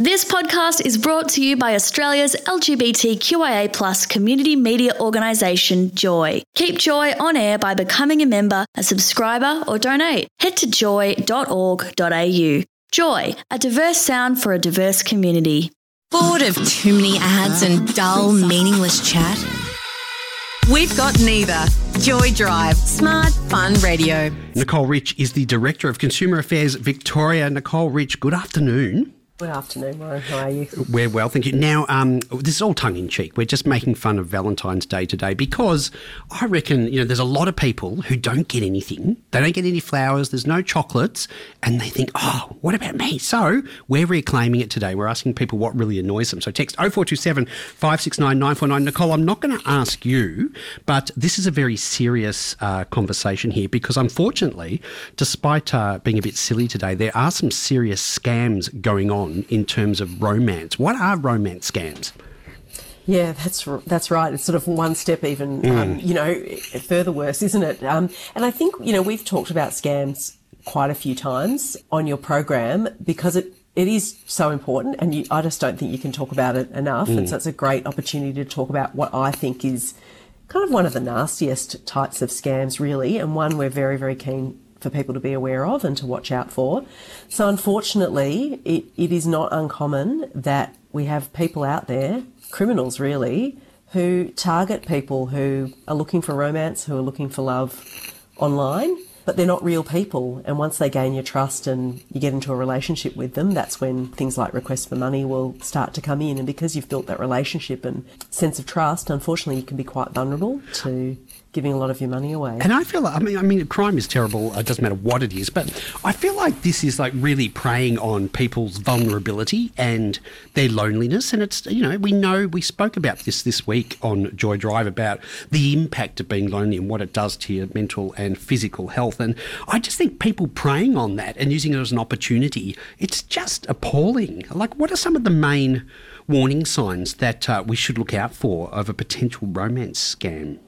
This podcast is brought to you by Australia's LGBTQIA plus community media organisation, Joy. Keep Joy on air by becoming a member, a subscriber, or donate. Head to joy.org.au. Joy, a diverse sound for a diverse community. Bored of too many ads and dull, meaningless chat? We've got neither. Joy Drive, smart, fun radio. Nicole Rich is the Director of Consumer Affairs Victoria. Nicole Rich, good afternoon. Good afternoon, Warren. How are you? We're well, thank you. Now, um, this is all tongue in cheek. We're just making fun of Valentine's Day today because I reckon, you know, there's a lot of people who don't get anything. They don't get any flowers, there's no chocolates, and they think, oh, what about me? So we're reclaiming it today. We're asking people what really annoys them. So text 0427 569 949. Nicole, I'm not going to ask you, but this is a very serious uh, conversation here because unfortunately, despite uh, being a bit silly today, there are some serious scams going on in terms of romance. What are romance scams? Yeah, that's that's right. It's sort of one step even, mm. um, you know, further worse, isn't it? Um, and I think you know we've talked about scams quite a few times on your program because it it is so important, and you, I just don't think you can talk about it enough. Mm. And so it's a great opportunity to talk about what I think is kind of one of the nastiest types of scams, really, and one we're very very keen for people to be aware of and to watch out for. So, unfortunately, it, it is not uncommon that we have people out there, criminals really, who target people who are looking for romance, who are looking for love online but they're not real people. And once they gain your trust and you get into a relationship with them, that's when things like requests for money will start to come in. And because you've built that relationship and sense of trust, unfortunately, you can be quite vulnerable to giving a lot of your money away. And I feel like, I mean, I mean, crime is terrible. It doesn't matter what it is, but I feel like this is like really preying on people's vulnerability and their loneliness. And it's, you know, we know we spoke about this this week on Joy Drive about the impact of being lonely and what it does to your mental and physical health. And I just think people preying on that and using it as an opportunity, it's just appalling. Like, what are some of the main warning signs that uh, we should look out for of a potential romance scam?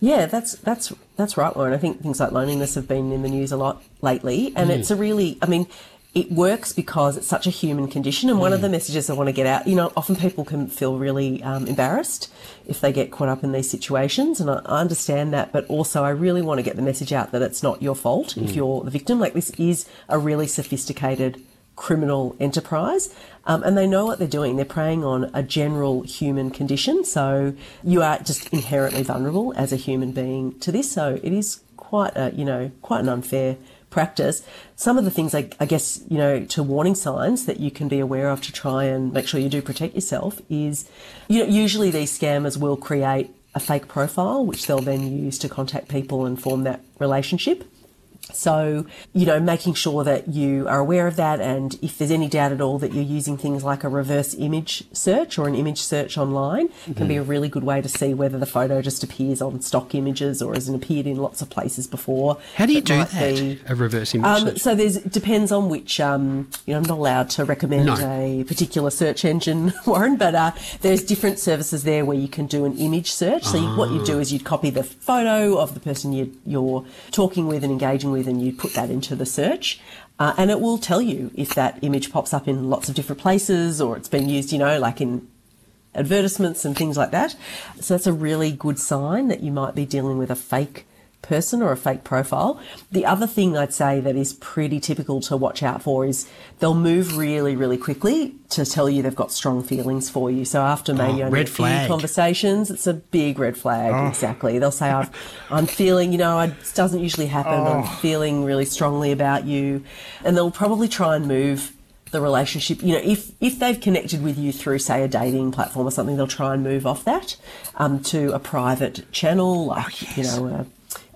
Yeah, that's that's that's right, Warren. I think things like loneliness have been in the news a lot lately, and mm. it's a really, I mean, it works because it's such a human condition. And mm. one of mm. the messages I want to get out, you know, often people can feel really um, embarrassed if they get caught up in these situations, and I, I, understand that. But also, I really want to get the message out that it's not your fault mm. if you're the victim. Like this is a really sophisticated criminal enterprise. Um, and they know what they're doing. They're preying on a general human condition. So you are just inherently vulnerable as a human being to this. So it is quite a, you know, quite an unfair practice. Some of the things, I, I guess, you know, to warning signs that you can be aware of to try and make sure you do protect yourself is, you know, usually these scammers will create a fake profile, which they'll then use to contact people and form that relationship. So, you know, making sure that you are aware of that, and if there's any doubt at all that you're using things like a reverse image search or an image search online, mm-hmm. can be a really good way to see whether the photo just appears on stock images or hasn't appeared in lots of places before. How do you do that? Be, a reverse image um, search? So there's depends on which. Um, you know, I'm not allowed to recommend no. a particular search engine, Warren, but uh, there's different services there where you can do an image search. So you, what you do ah. is you'd copy the photo of the person you, you're talking with and engaging with with and you put that into the search. Uh, and it will tell you if that image pops up in lots of different places or it's been used, you know, like in advertisements and things like that. So that's a really good sign that you might be dealing with a fake person or a fake profile. The other thing I'd say that is pretty typical to watch out for is they'll move really, really quickly to tell you they've got strong feelings for you. So after maybe oh, only a few conversations, it's a big red flag. Oh. Exactly. They'll say, i am feeling, you know, it doesn't usually happen. Oh. I'm feeling really strongly about you. And they'll probably try and move the relationship. You know, if if they've connected with you through, say, a dating platform or something, they'll try and move off that um, to a private channel, like oh, yes. you know, a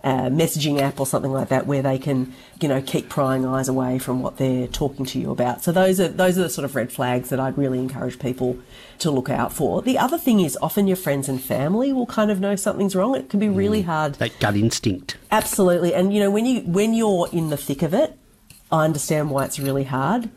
uh, messaging app or something like that where they can, you know, keep prying eyes away from what they're talking to you about. So those are those are the sort of red flags that I'd really encourage people to look out for. The other thing is often your friends and family will kind of know something's wrong. It can be really mm, hard. That gut instinct. Absolutely. And you know, when you when you're in the thick of it, I understand why it's really hard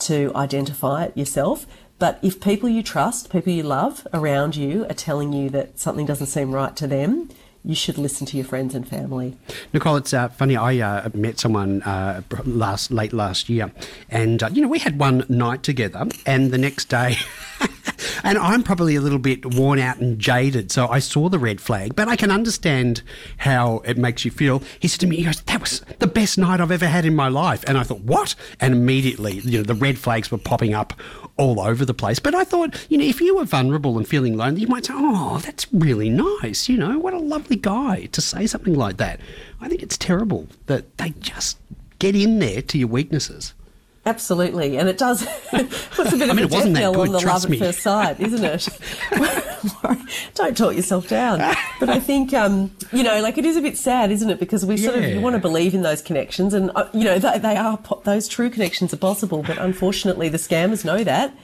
to identify it yourself. But if people you trust, people you love around you are telling you that something doesn't seem right to them, you should listen to your friends and family. Nicole, it's uh, funny. I uh, met someone uh, last late last year, and uh, you know we had one night together, and the next day. and I'm probably a little bit worn out and jaded, so I saw the red flag, but I can understand how it makes you feel. He said to me, he goes, that was the best night I've ever had in my life. And I thought, what? And immediately, you know, the red flags were popping up all over the place. But I thought, you know, if you were vulnerable and feeling lonely, you might say, oh, that's really nice. You know, what a lovely guy to say something like that. I think it's terrible that they just get in there to your weaknesses. Absolutely, and it does. puts a bit I mean, of a death knell on the love me. at first sight, isn't it? Don't talk yourself down. But I think um, you know, like it is a bit sad, isn't it? Because we sort Yeah. of you want to believe in those connections, and uh, you know they, they are those true connections are possible. But unfortunately, the scammers know that,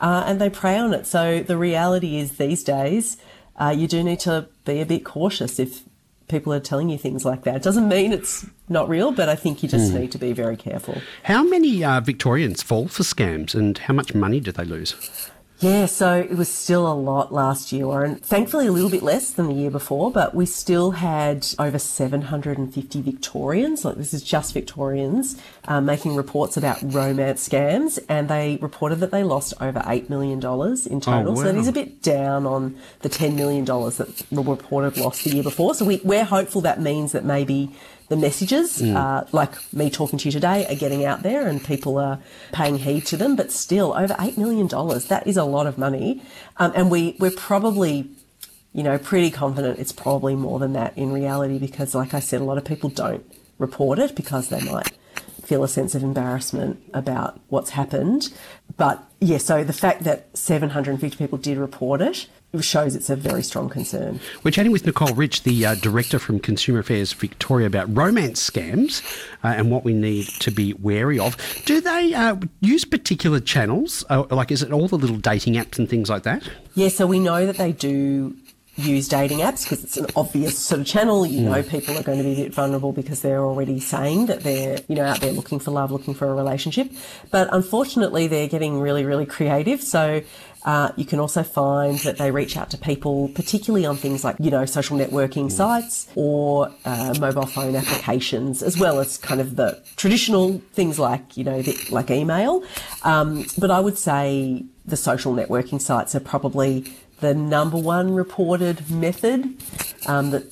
uh, and they prey on it. So the reality is, these days, uh, you do need to be a bit cautious if people are telling you things like that. It doesn't mean it's not real, but I think you just need to be very careful. How many uh, Victorians fall for scams and how much money do they lose? Yeah, so it was still a lot last year, Warren. Thankfully, a little bit less than the year before, but we still had over 750 Victorians, like this is just Victorians, uh, making reports about romance scams, and they reported that they lost over $8 million in total. So that wow. is a bit down on the $10 million that were reported lost the year before. So we, we're hopeful that means that maybe the messages, uh, like me talking to you today, are getting out there and people are paying heed to them. But still, over $8 million, that is a lot of money. Um, and we, we're probably, you know, pretty confident it's probably more than that in reality because, like I said, a lot of people don't report it because they might feel a sense of embarrassment about what's happened. But yeah, so the fact that 750 people did report it shows it's a very strong concern. We're chatting with Nicole Rich, the uh, Director from Consumer Affairs Victoria, about romance scams uh, and what we need to be wary of. Do they uh, use particular channels? Uh, like, is it all the little dating apps and things like that? Yeah, so we know that they do use dating apps because it's an obvious sort of channel. You know, people are going to be a bit vulnerable because they're already saying that they're, you know, out there looking for love, looking for a relationship. But unfortunately, they're getting really, really creative. So uh, you can also find that they reach out to people, particularly on things like, you know, social networking sites or uh, mobile phone applications, as well as kind of the traditional things like, you know, the, like email. Um, but I would say the social networking sites are probably the number one reported method um, that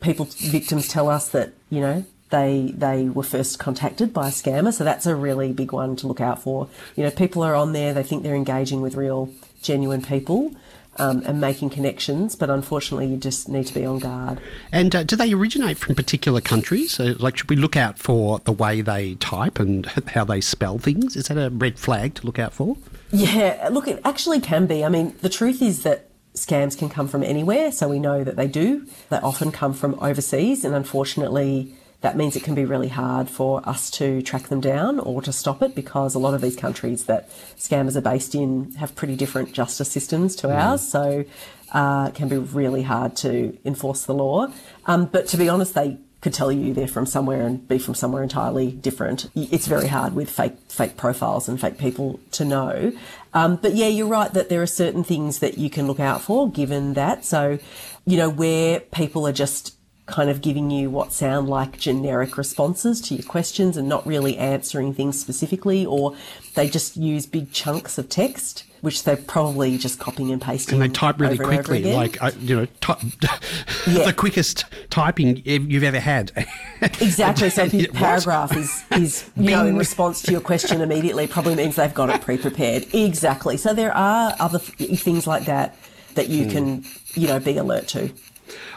people victims tell us that you know they they were first contacted by a scammer. So that's a really big one to look out for. You know people are on there they think they're engaging with real genuine people um, and making connections but unfortunately you just need to be on guard And uh, do they originate from particular countries? Like, should we look out for the way they type and how they spell things? Is that a red flag to look out for? Yeah, look, it actually can be. I mean, the truth is that scams can come from anywhere, so we know that they do. They often come from overseas, and unfortunately, that means it can be really hard for us to track them down or to stop it because a lot of these countries that scammers are based in have pretty different justice systems to ours, so uh, it can be really hard to enforce the law. Um, but to be honest, they could tell you they're from somewhere and be from somewhere entirely different. It's very hard with fake fake profiles and fake people to know. Um, but yeah, you're right that there are certain things that you can look out for given that. So, you know, where people are just kind of giving you what sound like generic responses to your questions and not really answering things specifically, or they just use big chunks of text, which they're probably just copying and pasting. And they type really over and over quickly, like, uh, you know, type, Yeah. the quickest typing you've ever had. Exactly. So if your paragraph is, is you know, in response to your question immediately, probably means they've got it pre-prepared. Exactly. So there are other th- things like that that you can, you know, be alert to.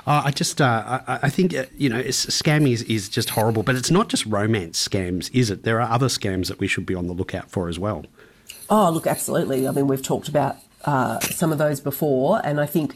Uh, I just, uh, I, I think, uh, you know, it's, scam is, is just horrible, but it's not just romance scams, is it? There are other scams that we should be on the lookout for as well. Oh, look, absolutely. I mean, we've talked about uh, some of those before, and I think,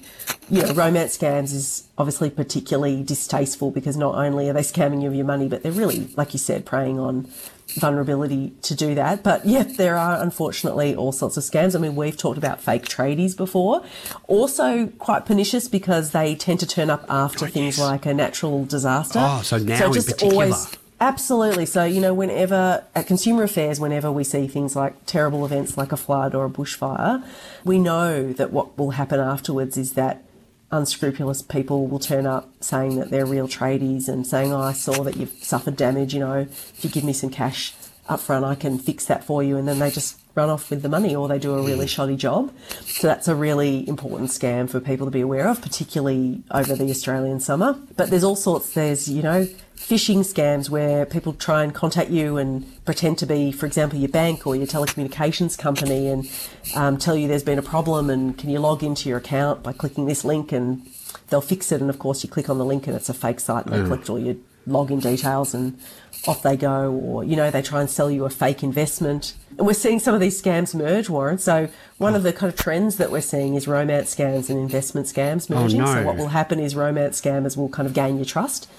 you know, romance scams is obviously particularly distasteful because not only are they scamming you of your money, but they're really, like you said, preying on vulnerability to do that. But yeah, there are unfortunately all sorts of scams. I mean, we've talked about fake tradies before. Also quite pernicious because they tend to turn up after Oh, things yes. like a natural disaster. Oh, so now in just particular. Absolutely. So, you know, whenever at Consumer Affairs, whenever we see things like terrible events like a flood or a bushfire, we know that what will happen afterwards is that unscrupulous people will turn up saying that they're real tradies and saying, "Oh, I saw that you've suffered damage. You know, if you give me some cash up front, I can fix that for you." And then they just run off with the money, or they do a really shoddy job. So that's a really important scam for people to be aware of, particularly over the Australian summer. But there's all sorts. There's you know phishing scams where people try and contact you and pretend to be, for example, your bank or your telecommunications company and um, tell you there's been a problem and can you log into your account by clicking this link and they'll fix it. And of course, you click on the link and it's a fake site and they collect all your login details and off they go. Or, you know, they try and sell you a fake investment. And we're seeing some of these scams merge, Warren. So one of the kind of trends that we're seeing is romance scams and investment scams oh, merging. no. So what will happen is romance scammers will kind of gain your trust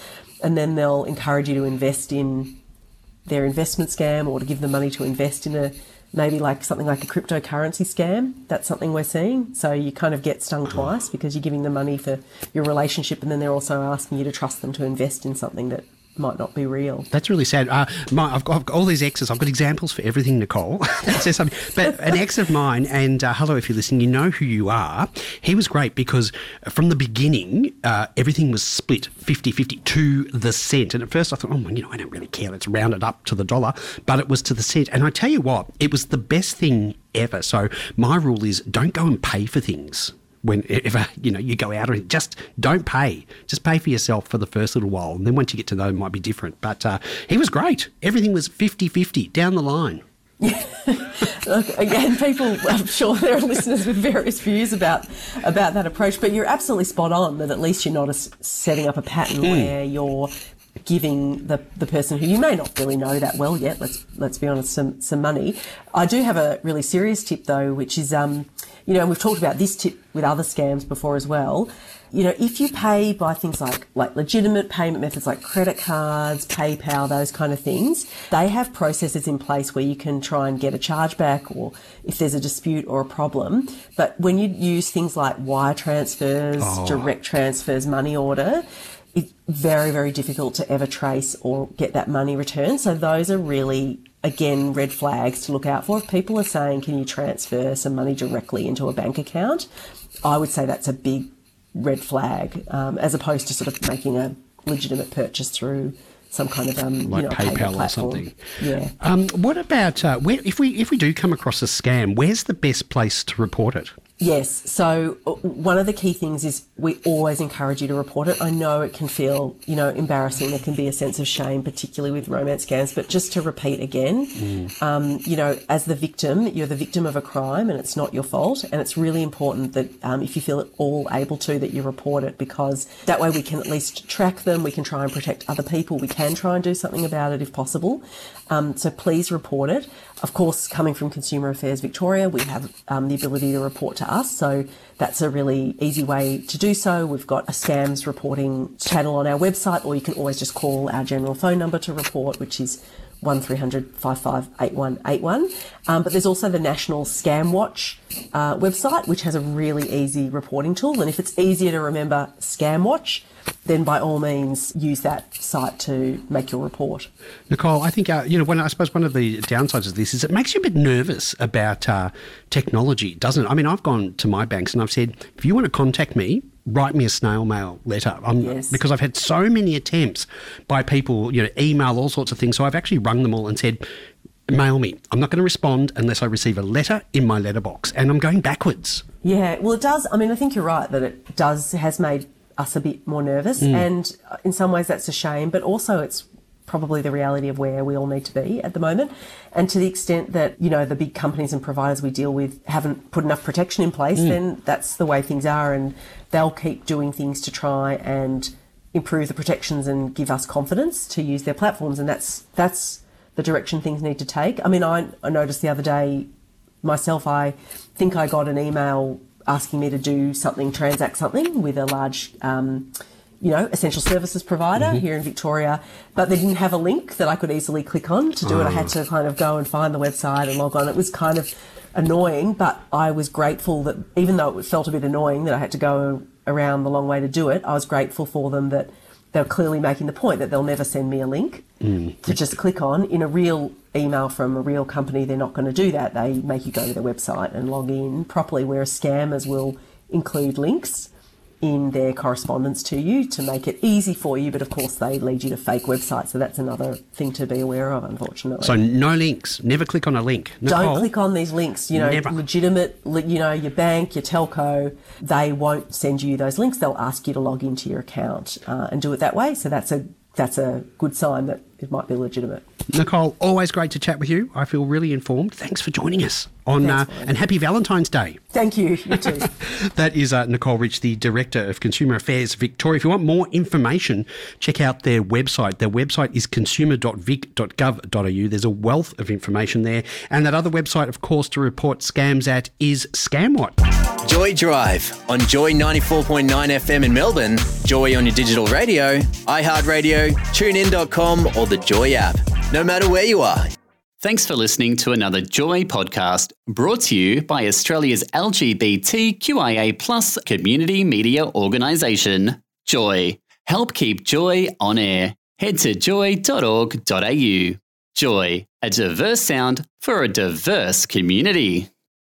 and then they'll encourage you to invest in their investment scam or to give them money to invest in a maybe like something like a cryptocurrency scam. That's something we're seeing. So you kind of get stung twice because you're giving them money for your relationship and then they're also asking you to trust them to invest in something that might not be real. That's really sad. Uh, my, I've, got, I've got all these exes. I've got examples for everything, Nicole. that says something. But an ex of mine, and uh, hello if you're listening, you know who you are. He was great because from the beginning, uh, everything was split 50 50 to the cent. And at first I thought, oh, well, you know, I don't really care. Let's round it up to the dollar. But it was to the cent. And I tell you what, it was the best thing ever. So my rule is don't go and pay for things whenever you know you go out and just don't pay. Just pay for yourself for the first little while and then once you get to know it might be different. But uh, he was great. Everything was 50-50 down the line. Look, again, people, I'm sure there are listeners with various views about about that approach, but you're absolutely spot on that at least you're not a, setting up a pattern where you're giving the, the person who you may not really know that well yet, let's let's be honest, some some money. I do have a really serious tip though, which is um, you know, and we've talked about this tip with other scams before as well. You know, if you pay by things like like legitimate payment methods like credit cards, PayPal, those kind of things, they have processes in place where you can try and get a chargeback or if there's a dispute or a problem. But when you use things like wire transfers, oh. direct transfers, money order, it's very, very difficult to ever trace or get that money returned. So those are really, again, red flags to look out for. If people are saying, can you transfer some money directly into a bank account? I would say that's a big red flag, um, as opposed to sort of making a legitimate purchase through some kind of um, like you know, PayPal or something. Yeah. Um, what about uh, where if we if we do come across a scam? Where's the best place to report it? Yes. So uh, one of the key things is we always encourage you to report it. I know it can feel, you know, embarrassing. There can be a sense of shame, particularly with romance scams. But just to repeat again, um, you know, as the victim, you're the victim of a crime, and it's not your fault. And it's really important that um, if you feel at all able to, that you report it because that way we can at least track them. We can try and protect other people. We can try and do something about it if possible. Um, so please report it. Of course, coming from Consumer Affairs Victoria, we have um, the ability to report to us. So that's a really easy way to do so. We've got a scams reporting channel on our website, or you can always just call our general phone number to report, which is 1300 558181. Um, but there's also the National Scam Watch uh, website, which has a really easy reporting tool. And if it's easier to remember Scam Watch, then by all means use that site to make your report. Nicole, I think uh, you know. When I suppose one of the downsides of this is it makes you a bit nervous about uh, technology, doesn't it? I mean, I've gone to my banks and I've said, if you want to contact me, write me a snail mail letter. I'm, Yes. Because I've had so many attempts by people, you know, email all sorts of things. So I've actually rung them all and said, mail me. I'm not going to respond unless I receive a letter in my letterbox, and I'm going backwards. Yeah, well, it does. I mean, I think you're right that it does has made us a bit more nervous, mm. and in some ways that's a shame, but also it's probably the reality of where we all need to be at the moment. And to the extent that you know the big companies and providers we deal with haven't put enough protection in place, then that's the way things are, and they'll keep doing things to try and improve the protections and give us confidence to use their platforms, and that's that's the direction things need to take. I mean, I, I noticed the other day myself, I think I got an email asking me to do something, transact something with a large, um, you know, essential services provider mm-hmm. here in Victoria, but they didn't have a link that I could easily click on to do it. I had to mm. kind of go and find the website and log on. It was kind of annoying, but I was grateful that even though it felt a bit annoying that I had to go around the long way to do it, I was grateful for them that they're clearly making the point that they'll never send me a link mm. to just click on. In a real email from a real company, they're not going to do that. They make you go to their website and log in properly, whereas scammers will include links in their correspondence to you to make it easy for you. But of course, they lead you to fake websites. So that's another thing to be aware of, unfortunately. So no links. Never click on a link. Don't click on these links. You know, Never. legitimate, you know, your bank, your telco, they won't send you those links. They'll ask you to log into your account uh, and do it that way. So that's a that's a good sign that it might be legitimate. Nicole, always great to chat with you. I feel really informed. Thanks for joining us on uh, Thanks, Ryan. and happy Valentine's Day. Thank you. You too. That is uh, Nicole Rich, the Director of Consumer Affairs Victoria. If you want more information, check out their website. Their website is consumer.vic.gov.au. There's a wealth of information there. And that other website, of course, to report scams at is Scamwatch. Joy Drive on Joy 94.9 FM in Melbourne, Joy on your digital radio, iHeartRadio, tunein.com, or the Joy app. No matter where you are. Thanks for listening to another Joy podcast brought to you by Australia's LGBTQIA plus community media organisation, Joy. Help keep Joy on air. Head to joy.org.au. Joy, a diverse sound for a diverse community.